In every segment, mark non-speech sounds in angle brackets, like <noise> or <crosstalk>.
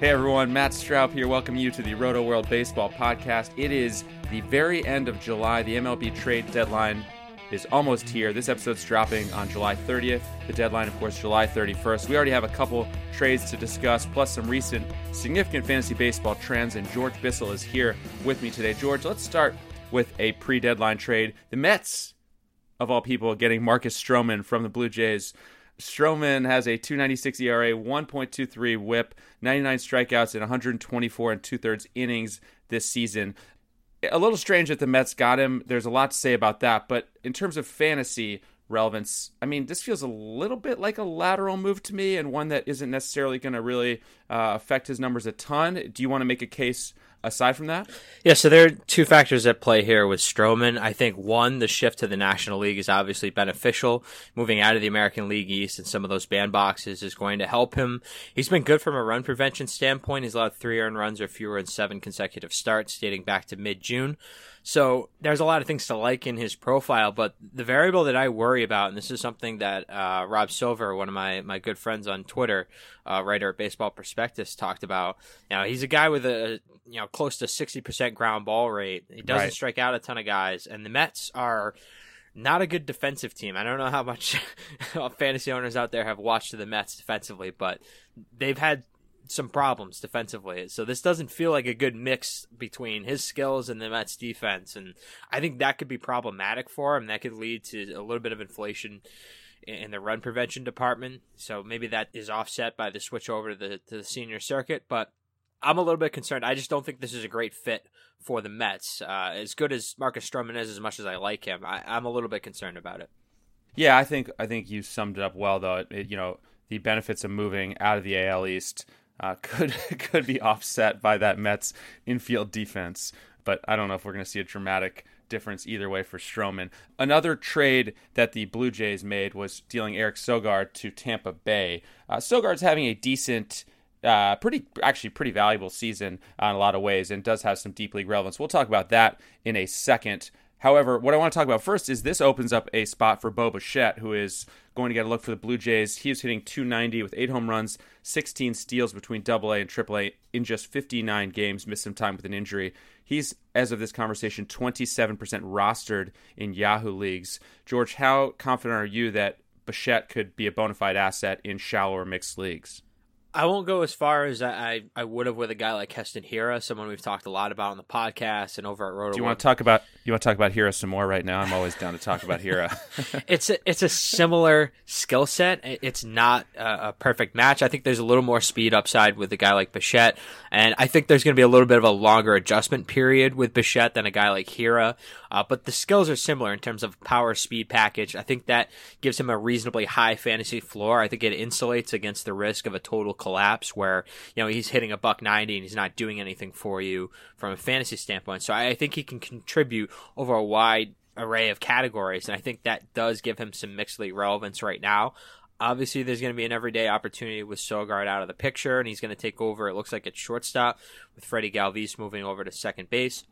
Hey everyone, Matt Straub here. Welcome you to the Roto World Baseball Podcast. It is the very end of July. The MLB trade deadline is almost here. This episode's dropping on July 30th. The deadline, of course, July 31st. We already have a couple trades to discuss, plus some recent significant fantasy baseball trends. And George Bissell is here with me today. George, let's start with a pre deadline trade. The Mets, of all people, getting Marcus Stroman from the Blue Jays. Stroman has a 296 ERA, 1.23 whip, 99 strikeouts in 124 and two thirds innings this season. A little strange that the Mets got him. There's a lot to say about that. But in terms of fantasy relevance, I mean, this feels a little bit like a lateral move to me and one that isn't necessarily going to really uh, affect his numbers a ton. Do you want to make a case aside from that? Yeah, so there are two factors at play here with Stroman. I think one, the shift to the National League is obviously beneficial. Moving out of the American League East and some of those bandboxes is going to help him. He's been good from a run prevention standpoint. He's allowed three earned runs or fewer in seven consecutive starts dating back to mid June. So there's a lot of things to like in his profile, but the variable that I worry about, and this is something that uh, Rob Silver, one of my, my good friends on Twitter, uh, writer at Baseball Prospectus, talked about. You know, he's a guy with a you know close to 60% ground ball rate. He doesn't Right. strike out a ton of guys, and the Mets are not a good defensive team. I don't know how much <laughs> fantasy owners out there have watched the Mets defensively, but they've had some problems defensively. So this doesn't feel like a good mix between his skills and the Mets defense, and I think that could be problematic for him. That could lead to a little bit of inflation in the run prevention department. So maybe that is offset by the switch over to the to the senior circuit, but. I'm a little bit concerned. I just don't think this is a great fit for the Mets. Uh, as good as Marcus Stroman is, as much as I like him, I, I'm a little bit concerned about it. Yeah, I think I think you summed it up well. Though, it- you know, the benefits of moving out of the AL East uh, <laughs> could could be offset by that Mets infield defense. But I don't know if we're going to see a dramatic difference either way for Stroman. Another trade that the Blue Jays made was dealing Eric Sogard to Tampa Bay. Uh, Sogard's having a decent uh, pretty actually pretty valuable season in a lot of ways and does have some deep league relevance. We'll talk about that in a second. However, what I want to talk about first is this opens up a spot for Bo Bichette, who is going to get a look for the Blue Jays. He is hitting 290 with eight home runs, 16 steals between Double A and Triple A in just 59 games. Missed some time with an injury. He's, as of this conversation, 27% rostered in Yahoo leagues. George, how confident are you that Bichette could be a bona fide asset in shallower mixed leagues? I won't go as far as I, I would have with a guy like Keston Hiura, someone we've talked a lot about on the podcast and over at Roto. Do you want to talk about you want to talk about Hiura some more right now? I'm always down to talk about Hiura. <laughs> it's a, it's a similar skill set. It's not a, a perfect match. I think there's a little more speed upside with a guy like Bichette, and I think there's going to be a little bit of a longer adjustment period with Bichette than a guy like Hiura. Uh, but the skills are similar in terms of power speed package. I think that gives him a reasonably high fantasy floor. I think it insulates against the risk of a total collapse where you know he's hitting a buck ninety and he's not doing anything for you from a fantasy standpoint. So I, think he can contribute over a wide array of categories, and I think that does give him some mixed league relevance right now. Obviously, there's going to be an everyday opportunity with Sogard out of the picture, and he's going to take over. It looks like at shortstop with Freddie Galvis moving over to second base.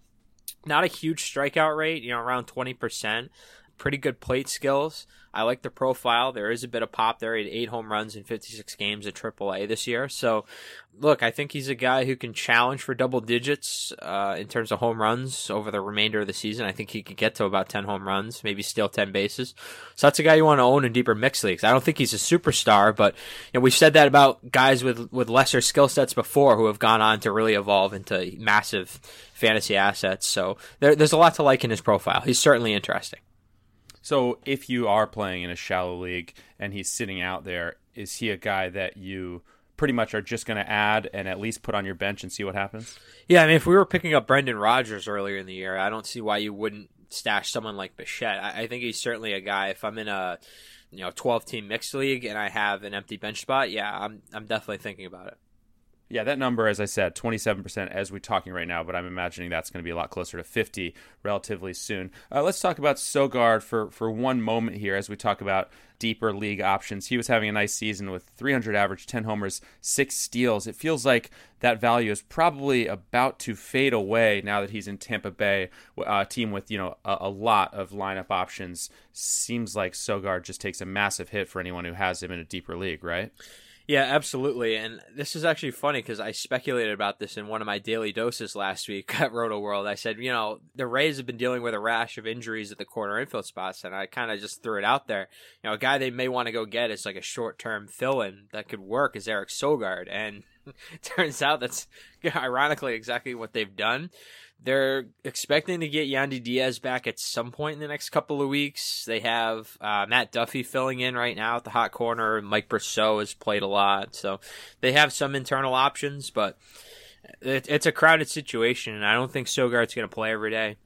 Not a huge strikeout rate, you know, around twenty percent. pretty good plate skills. I like the profile. There is a bit of pop there. He had eight home runs in 56 games at AAA this year. So, look, I think he's a guy who can challenge for double digits uh, in terms of home runs over the remainder of the season. I think he could get to about 10 home runs, maybe steal 10 bases. So that's a guy you want to own in deeper mixed leagues. I don't think he's a superstar, but you know, we've said that about guys with with lesser skill sets before who have gone on to really evolve into massive fantasy assets. So there, there's a lot to like in his profile. He's certainly interesting. So if you are playing in a shallow league and he's sitting out there, is he a guy that you pretty much are just going to add and at least put on your bench and see what happens? Yeah, I mean, if we were picking up Brendan Rodgers earlier in the year, I don't see why you wouldn't stash someone like Bichette. I, I think he's certainly a guy. If I'm in a you know 12 team mixed league and I have an empty bench spot, yeah, I'm I'm definitely thinking about it. Yeah, that number, as I said, 27% as we're talking right now, but I'm imagining that's going to be a lot closer to 50 relatively soon. Uh, let's talk about Sogard for, for one moment here as we talk about deeper league options. He was having a nice season with 300 average, 10 homers, 6 steals. It feels like that value is probably about to fade away now that he's in Tampa Bay, a team with, you know, a, a lot of lineup options. Seems like Sogard just takes a massive hit for anyone who has him in a deeper league, right? Yeah, absolutely. And this is actually funny because I speculated about this in one of my daily doses last week <laughs> at Roto World. I said, you know, the Rays have been dealing with a rash of injuries at the corner infield spots, and I kind of just threw it out there. You know, a guy they may want to go get is like a short term fill in that could work is Eric Sogard. And <laughs> turns out that's <laughs> ironically exactly what they've done. They're expecting to get Yandy Diaz back at some point in the next couple of weeks. They have uh, Matt Duffy filling in right now at the hot corner. Mike Brosseau has played a lot, so they have some internal options, but it, it's a crowded situation, and I don't think Sogard's going to play every day.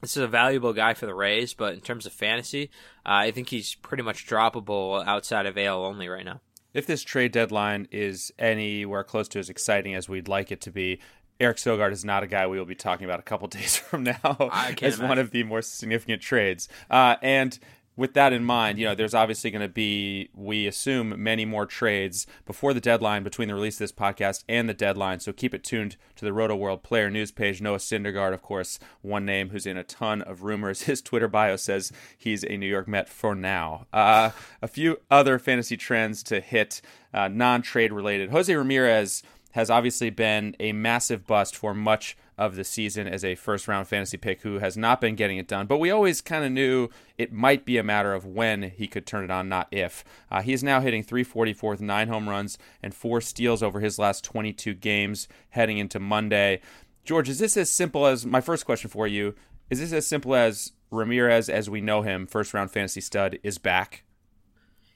This is a valuable guy for the Rays, but in terms of fantasy, uh, I think he's pretty much droppable outside of AL only right now if this trade deadline is anywhere close to as exciting as we'd like it to be, Eric Sogard is not a guy we will be talking about a couple <laughs> days from now as imagine. one of the more significant trades. Uh, and with that in mind, you know, there's obviously going to be, we assume, many more trades before the deadline between the release of this podcast and the deadline. So keep it tuned to the Roto World Player News page. Noah Syndergaard, of course, one name who's in a ton of rumors. <laughs> His Twitter bio says he's a New York Met for now. Uh, a few other fantasy trends to hit, uh, non trade related. Jose Ramirez has obviously been a massive bust for much of the season as a first round fantasy pick who has not been getting it done. But we always kind of knew it might be a matter of when he could turn it on, not if. Uh, he is now hitting 344 with nine home runs and four steals over his last 22 games heading into Monday. George, is this as simple as my first question for you? Is this as simple as Ramirez, as we know him, first round fantasy stud, is back?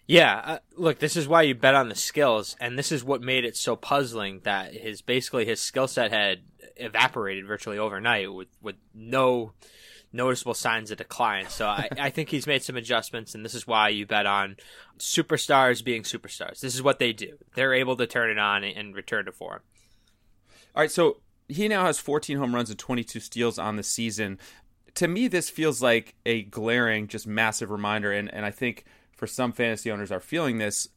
Yeah, uh, look, this is why you bet on the skills, and this is what made it so puzzling that his basically his skill set had evaporated virtually overnight with with no noticeable signs of decline. So I, <laughs> I think he's made some adjustments, and this is why you bet on superstars being superstars. This is what they do; they're able to turn it on and return to form. All right, so he now has 14 home runs and 22 steals on the season. To me, this feels like a glaring, just massive reminder, and and I think for some fantasy owners are feeling this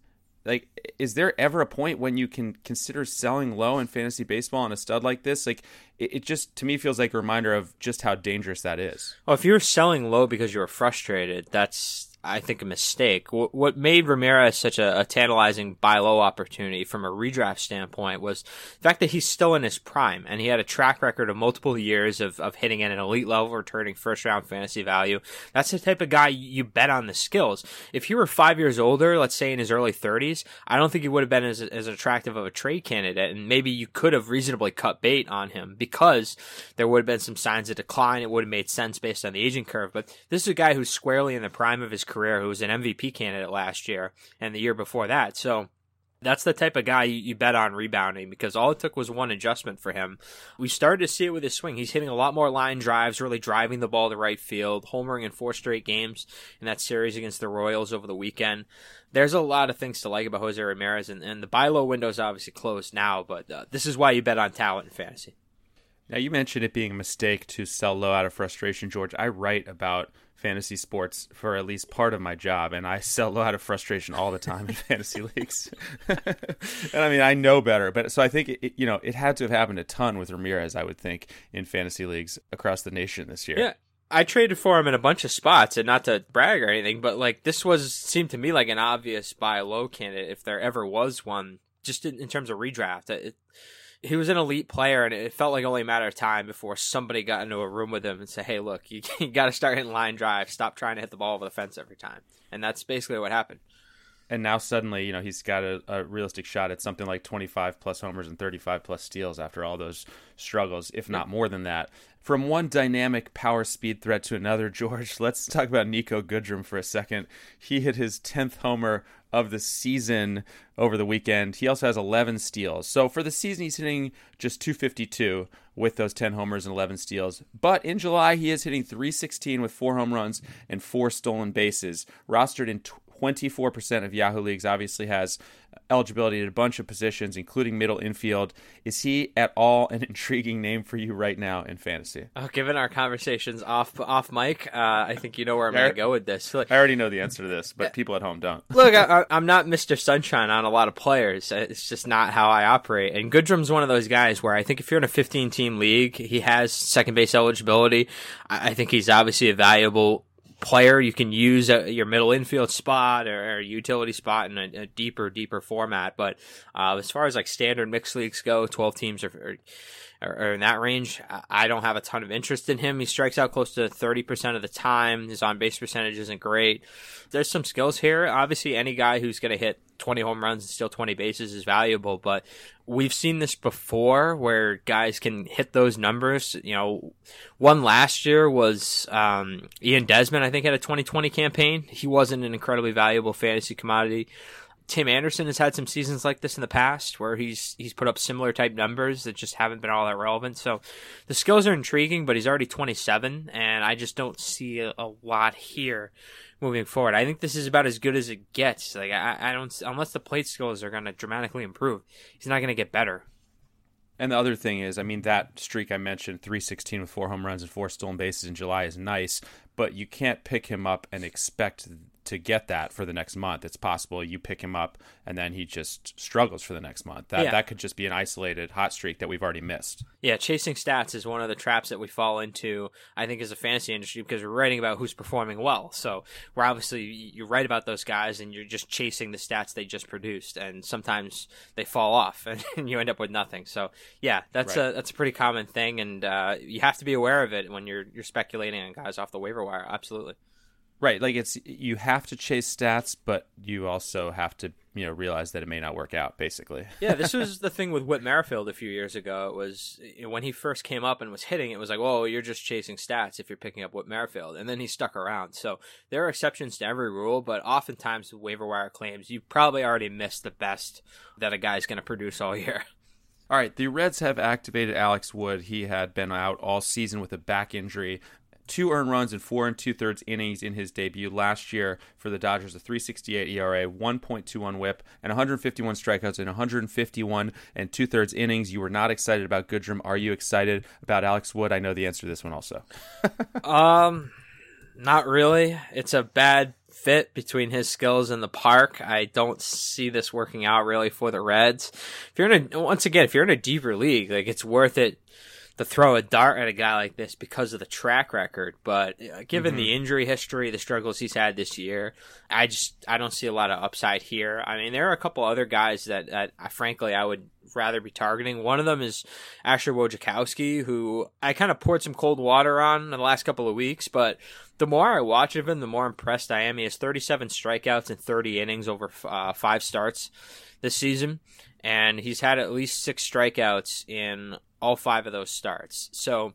like is there ever a point when you can consider selling low in fantasy baseball on a stud like this? Like it, it, just to me feels like a reminder of just how dangerous that is. Well if you're selling low because you are frustrated that's I think, a mistake. What made Ramirez such a, a, tantalizing buy low opportunity from a redraft standpoint was the fact that he's still in his prime and he had a track record of multiple years of, of hitting at an elite level, returning first round fantasy value. That's the type of guy you bet on the skills. If he were five years older, let's say in his early 30s, I don't think he would have been as, as attractive of a trade candidate. And maybe you could have reasonably cut bait on him because there would have been some signs of decline. It would have made sense based on the aging curve. But this is a guy who's squarely in the prime of his career who was an MVP candidate last year and the year before that. So that's the type of guy you, bet on rebounding because all it took was one adjustment for him. We started to see it with his swing. He's hitting a lot more line drives, really driving the ball to right field, homering in four straight games in that series against the Royals over the weekend. There's a lot of things to like about Jose Ramirez, and, and the buy low window is obviously closed now, but uh, this is why you bet on talent in fantasy. Now, you mentioned it being a mistake to sell low out of frustration, George. I write about fantasy sports for at least part of my job, and I <laughs> sell low out of frustration all the time in <laughs> fantasy leagues. <laughs> and I mean, I know better, but so I think it, you know it had to have happened a ton with Ramirez. I would think in fantasy leagues across the nation this year. Yeah. I traded for him in a bunch of spots, and not to brag or anything, but like this was seemed to me like an obvious buy low candidate if there ever was one. Just in, in terms of redraft, it, he was an elite player, and it felt like only a matter of time before somebody got into a room with him and said, "Hey, look, you, <laughs> you got to start hitting line drive. Stop trying to hit the ball over the fence every time." And that's basically what happened and now suddenly, you know, he's got a, a, realistic shot at something like 25 plus homers and 35 plus steals after all those struggles, if not more than that. From one dynamic power speed threat to another, <laughs> George, let's talk about Niko Goodrum for a second. He hit his 10th homer of the season over the weekend. He also has 11 steals. So for the season, he's hitting just 252 with those 10 homers and 11 steals. But in July, he is hitting 316 with four home runs and four stolen bases. Rostered in 24% of Yahoo leagues obviously has eligibility at a bunch of positions, including middle infield. Is he at all an <laughs> intriguing name for you right now in fantasy? Oh, given our conversations off off mic, uh, I think you know where I'm going to go with this. Like, I already know the answer to this, but people at home don't. Look, I, am <laughs> not Mr. Sunshine on a lot of players. It's just not how I operate. And Goodrum's one of those guys where I think if you're in a 15 team league, he has second base eligibility. I, I think he's obviously a valuable player you can use a, your middle infield spot or, or utility spot in a, a, deeper, deeper format. But uh, as far as like standard mixed leagues go, 12 teams are, are, are, in that range. I don't have a ton of interest in him. He strikes out close to 30% of the time. His on base percentage isn't great. There's some skills here. Obviously, any guy who's going to hit 20 home runs and steal 20 bases is valuable, but we've seen this before where guys can hit those numbers. You know, one last year was um, Ian Desmond, I think, had a 2020 campaign. He wasn't an incredibly valuable fantasy commodity. Tim Anderson has had some seasons like this in the past where he's he's put up similar type numbers that just haven't been all that relevant. So the skills are intriguing, but he's already 27, and I just don't see a, lot here moving forward. I think this is about as good as it gets. Like I, I don't unless the plate skills are going to dramatically improve, he's not going to get better. And the other thing is, I mean, that streak I mentioned, 316 with four home runs and four stolen bases in July is nice, but you can't pick him up and expect to get that for the next month. It's possible you pick him up and then he just struggles for the next month. That yeah. that could just be an isolated hot streak that we've already missed. Yeah, chasing stats is one of the traps that we fall into. I think as a fantasy industry because we're writing about who's performing well. So we're obviously you write about those guys and you're just chasing the stats they just produced, and sometimes they fall off <laughs> and you end up with nothing. So yeah, that's right. a that's a pretty common thing, and uh, you have to be aware of it when you're you're speculating on guys off the waiver wire. Absolutely. Right, like it's you have to chase stats, but you also have to you know realize that it may not work out. Basically, <laughs> yeah. This was the thing with Whit Merrifield a few years ago. It was you know, when he first came up and was hitting. It was like, oh, you're just chasing stats if you're picking up Whit Merrifield, and then he stuck around. So there are exceptions to every rule, but oftentimes with waiver wire claims, you probably already missed the best that a guy's going to produce all year. <laughs> All right, the Reds have activated Alex Wood. He had been out all season with a back injury two earned runs and four and two thirds innings in his debut last year for the Dodgers, a 368 ERA, 1.21 whip, and 151 strikeouts in 151 and two thirds innings. You were not excited about Goodrum. Are you excited about Alex Wood? I know the answer to this one also. <laughs> um, not really. It's a bad fit between his skills and the park. I don't see this working out really for the Reds. If you're in a once again, if you're in a deeper league, like it's worth it to throw a dart at a guy like this because of the track record. But uh, given mm-hmm. the injury history, the struggles he's had this year, I just I don't see a lot of upside here. I mean, there are a couple other guys that, that I, frankly I would rather be targeting. One of them is Asher Wojciechowski, who I kind of poured some cold water on in the last couple of weeks, but the more I watch of him, the more impressed I am. He has 37 strikeouts in 30 innings over uh, five starts this season, and he's had at least six strikeouts in all five of those starts. So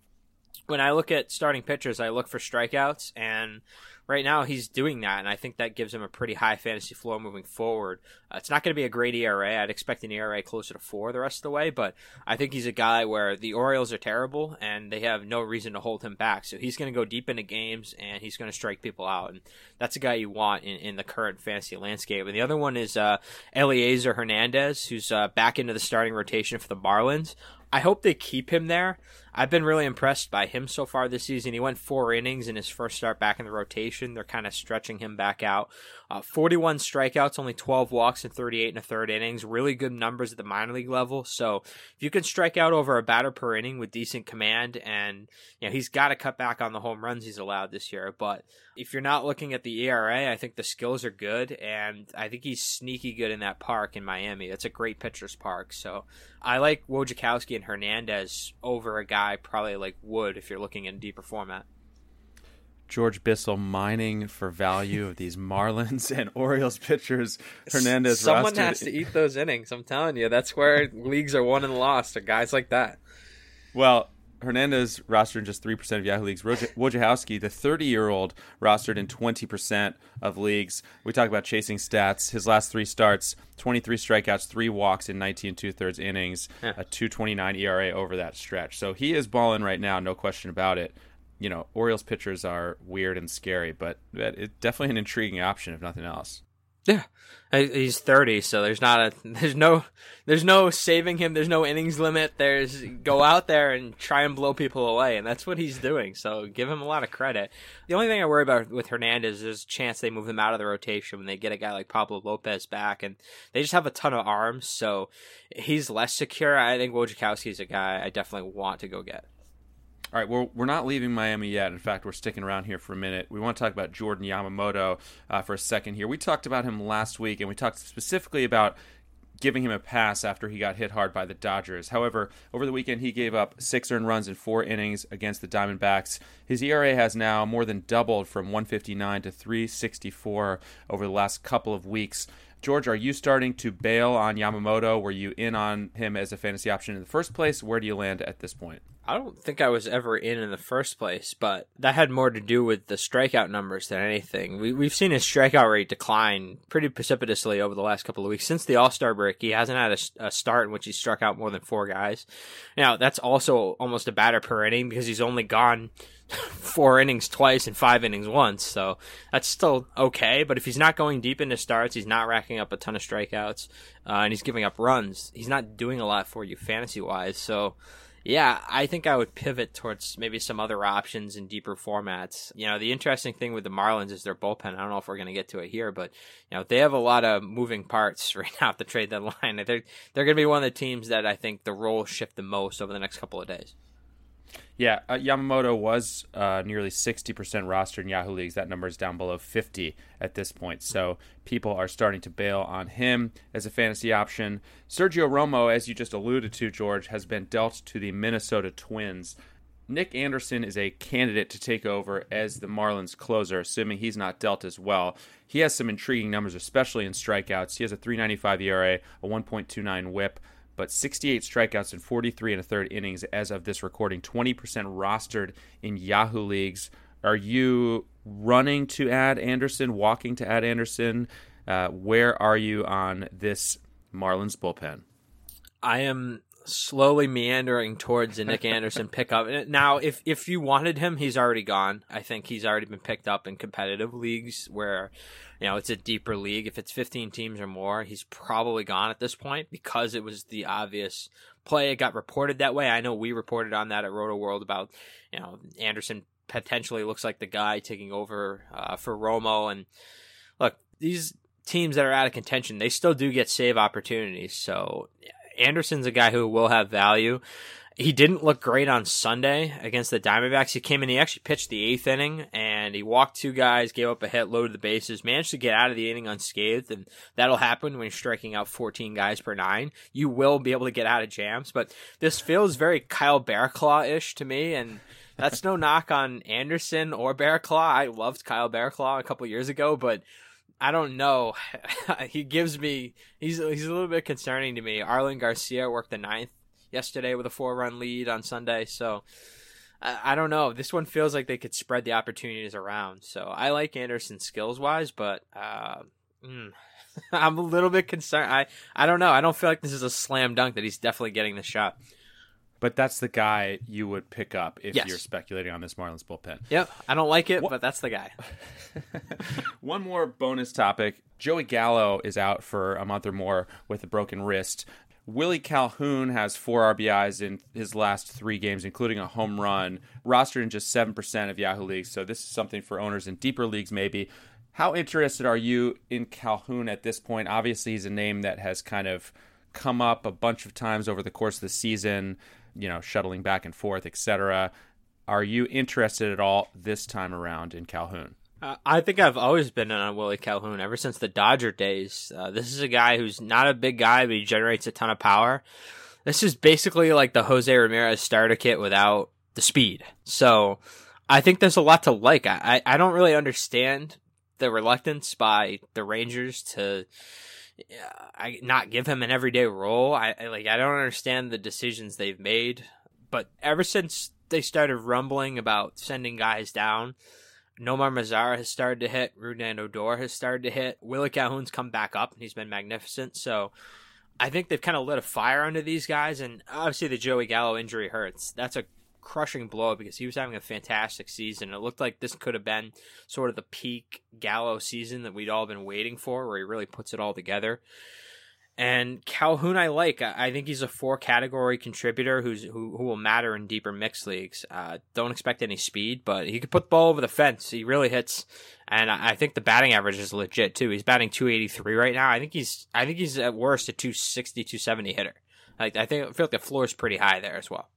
when I look at starting pitchers, I look for strikeouts, and right now he's doing that, and I think that gives him a pretty high fantasy floor moving forward. Uh, it's not going to be a great ERA. I'd expect an ERA closer to four the rest of the way, but I think he's a guy where the Orioles are terrible, and they have no reason to hold him back. So he's going to go deep into games, and he's going to strike people out, and that's a guy you want in, in the current fantasy landscape. And the other one is uh, Elieser Hernandez, who's uh, back into the starting rotation for the Marlins. I hope they keep him there. I've been really impressed by him so far this season. He went four innings in his first start back in the rotation. They're kind of stretching him back out. Uh, 41 strikeouts, only 12 walks in 38 and a third innings. Really good numbers at the minor league level. So if you can strike out over a batter per inning with decent command, and you know he's got to cut back on the home runs he's allowed this year. But if you're not looking at the ERA, I think the skills are good, and I think he's sneaky good in that park in Miami. That's a great pitcher's park. So I like Wojciechowski and Hernandez over a guy probably like Wood if you're looking in deeper format. George Bissell mining for value of these <laughs> Marlins and Orioles pitchers. Hernandez. Someone rostered- has to eat those innings. I'm telling you, that's where leagues are won and lost. Are guys like that. Well, Hernandez rostered in just three percent of Yahoo leagues. Woj- Wojciechowski, the thirty-year-old, rostered in twenty percent of leagues. We talk about chasing stats. His last three starts: twenty-three strikeouts, three walks in nineteen two-thirds innings, Yeah. a two twenty-nine ERA over that stretch. So he is balling right now, no question about it. You know, Orioles pitchers are weird and scary, but it's definitely an intriguing option, if nothing else. Yeah, he's 30, so there's not a <laughs> there's no there's no saving him. There's no innings limit. There's go out there and try and blow people away, and that's what he's doing. So give him a lot of credit. The only thing I worry about with Hernandez is a chance they move him out of the rotation when they get a guy like Pablo Lopez back, and they just have a ton of arms, so he's less secure. I think Wojciechowski is a guy I definitely want to go get. All right, well, we're not leaving Miami yet. In fact, we're sticking around here for a minute. We want to talk about Jordan Yamamoto uh, for a second here. We talked about him last week, and we talked specifically about giving him a pass after he got hit hard by the Dodgers. However, over the weekend, he gave up six earned runs in four innings against the Diamondbacks. His ERA has now more than doubled from 159 to 364 over the last couple of weeks. George, are you starting to bail on Yamamoto? Were you in on him as a fantasy option in the first place? Where do you land at this point? I don't think I was ever in in the first place, but that had more to do with the strikeout numbers than anything. We, we've seen his strikeout rate decline pretty precipitously over the last couple of weeks. Since the All Star break, he hasn't had a, a start in which he struck out more than four guys. Now, that's also almost a batter per inning because he's only gone four innings twice and five innings once, so that's still okay. But if he's not going deep into starts, he's not racking up a ton of strikeouts, uh, and he's giving up runs, he's not doing a lot for you fantasy wise, so. Yeah, I think I would pivot towards maybe some other options in deeper formats. You know, the interesting thing with the Marlins is their bullpen. I don't know if we're going to get to it here, but you know, they have a lot of moving parts <laughs> right now at the trade deadline. They're they're going to be one of the teams that I think the role shift the most over the next couple of days. Yeah, uh, Yamamoto was uh, nearly 60% rostered in Yahoo leagues. That number is down below 50 at this point. So people are starting to bail on him as a fantasy option. Sergio Romo, as you just alluded to, George, has been dealt to the Minnesota Twins. Nick Anderson is a candidate to take over as the Marlins closer, assuming he's not dealt as well. He has some intriguing numbers, especially in strikeouts. He has a 395 ERA, a 1.29 whip but 68 strikeouts in 43 and a third innings as of this recording, 20% rostered in Yahoo leagues. Are you running to add Anderson, walking to add Anderson? Uh, where are you on this Marlins bullpen? I am slowly meandering towards a Nick <laughs> Anderson pickup. Now, if if you wanted him, he's already gone. I think he's already been picked up in competitive leagues where, you know, it's a deeper league. If it's 15 teams or more, he's probably gone at this point because it was the obvious play. It got reported that way. I know we reported on that at Roto World about, you know, Anderson potentially looks like the guy taking over uh, for Romo. And look, these teams that are out of contention, they still do get save opportunities. So Anderson's a guy who will have value. He didn't look great on Sunday against the Diamondbacks. He came in, he actually pitched the eighth inning and he walked two guys, gave up a hit, loaded the bases, managed to get out of the inning unscathed. And that'll happen when you're striking out 14 guys per nine. You will be able to get out of jams, but this feels very Kyle Barraclough ish to me. And that's no knock on Anderson or Barraclough. I loved Kyle Barraclough a couple years ago, but I don't know. <laughs> he gives me he's he's a little bit concerning to me. Jarlin Garcia worked the ninth yesterday with a four run lead on Sunday, so I, I don't know. This one feels like they could spread the opportunities around. So I like Anderson skills wise, but uh, mm, <laughs> I'm a little bit concerned. I I don't know. I don't feel like this is a slam dunk that he's definitely getting the shot. But that's the guy you would pick up if Yes. you're speculating on this Marlins bullpen. Yep, I don't like it, but that's the guy. <laughs> One more bonus topic. Joey Gallo is out for a month or more with a broken wrist. Willie Calhoun has four RBIs in his last three games, including a home run, rostered in just 7% of Yahoo leagues. So this is something for owners in deeper leagues, maybe. How interested are you in Calhoun at this point? Obviously, he's a name that has kind of come up a bunch of times over the course of the season, you know, shuttling back and forth, etc. Are you interested at all this time around in Calhoun? Uh, I think I've always been on Willie Calhoun ever since the Dodger days. Uh, this is a guy who's not a big guy, but he generates a ton of power. This is basically like the Jose Ramirez starter kit without the speed. So I think there's a lot to like. I, I don't really understand the reluctance by the Rangers to I not give him an everyday role. I, I like I don't understand the decisions they've made, but ever since they started rumbling about sending guys down, Nomar Mazara has started to hit. Rougned Odor has started to hit. Willie Calhoun's come back up and he's been magnificent. So I think they've kind of lit a fire under these guys. And obviously the Joey Gallo injury hurts. That's a crushing blow because he was having a fantastic season. It looked like this could have been sort of the peak Gallo season that we'd all been waiting for, where he really puts it all together. And Calhoun, I like. I think he's a four category contributor who's who, who will matter in deeper mixed leagues. Uh, don't expect any speed, but he could put the ball over the fence. He really hits, and I think the batting average is legit too. He's batting 283 right now. I think he's I think he's at worst a 260, 270 hitter. Like I think I feel like the floor is pretty high there as well.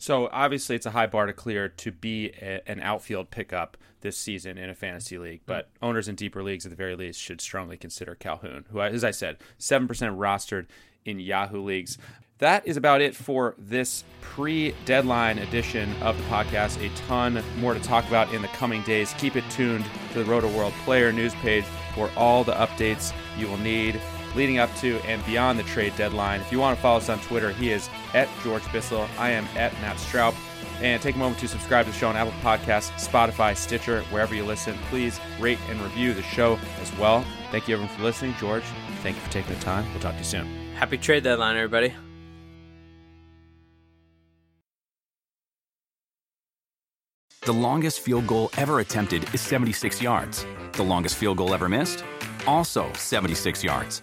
So obviously, it's a high bar to clear to be a, an outfield pickup this season in a fantasy league. But mm-hmm. owners in deeper leagues, at the very least, should strongly consider Calhoun, who, as I said, seven percent rostered in Yahoo leagues. That is about it for this pre deadline edition of the podcast. A ton more to talk about in the coming days. Keep it tuned to the Roto World Player news page for all the updates you will need leading up to and beyond the trade deadline. If you want to follow us on Twitter, he is at George Bissell. I am at Matt Straub. And take a moment to subscribe to the show on Apple Podcasts, Spotify, Stitcher, wherever you listen. Please rate and review the show as well. Thank you everyone for listening. George, thank you for taking the time. We'll talk to you soon. Happy trade deadline, everybody. The longest field goal ever attempted is 76 yards. The longest field goal ever missed? Also 76 yards.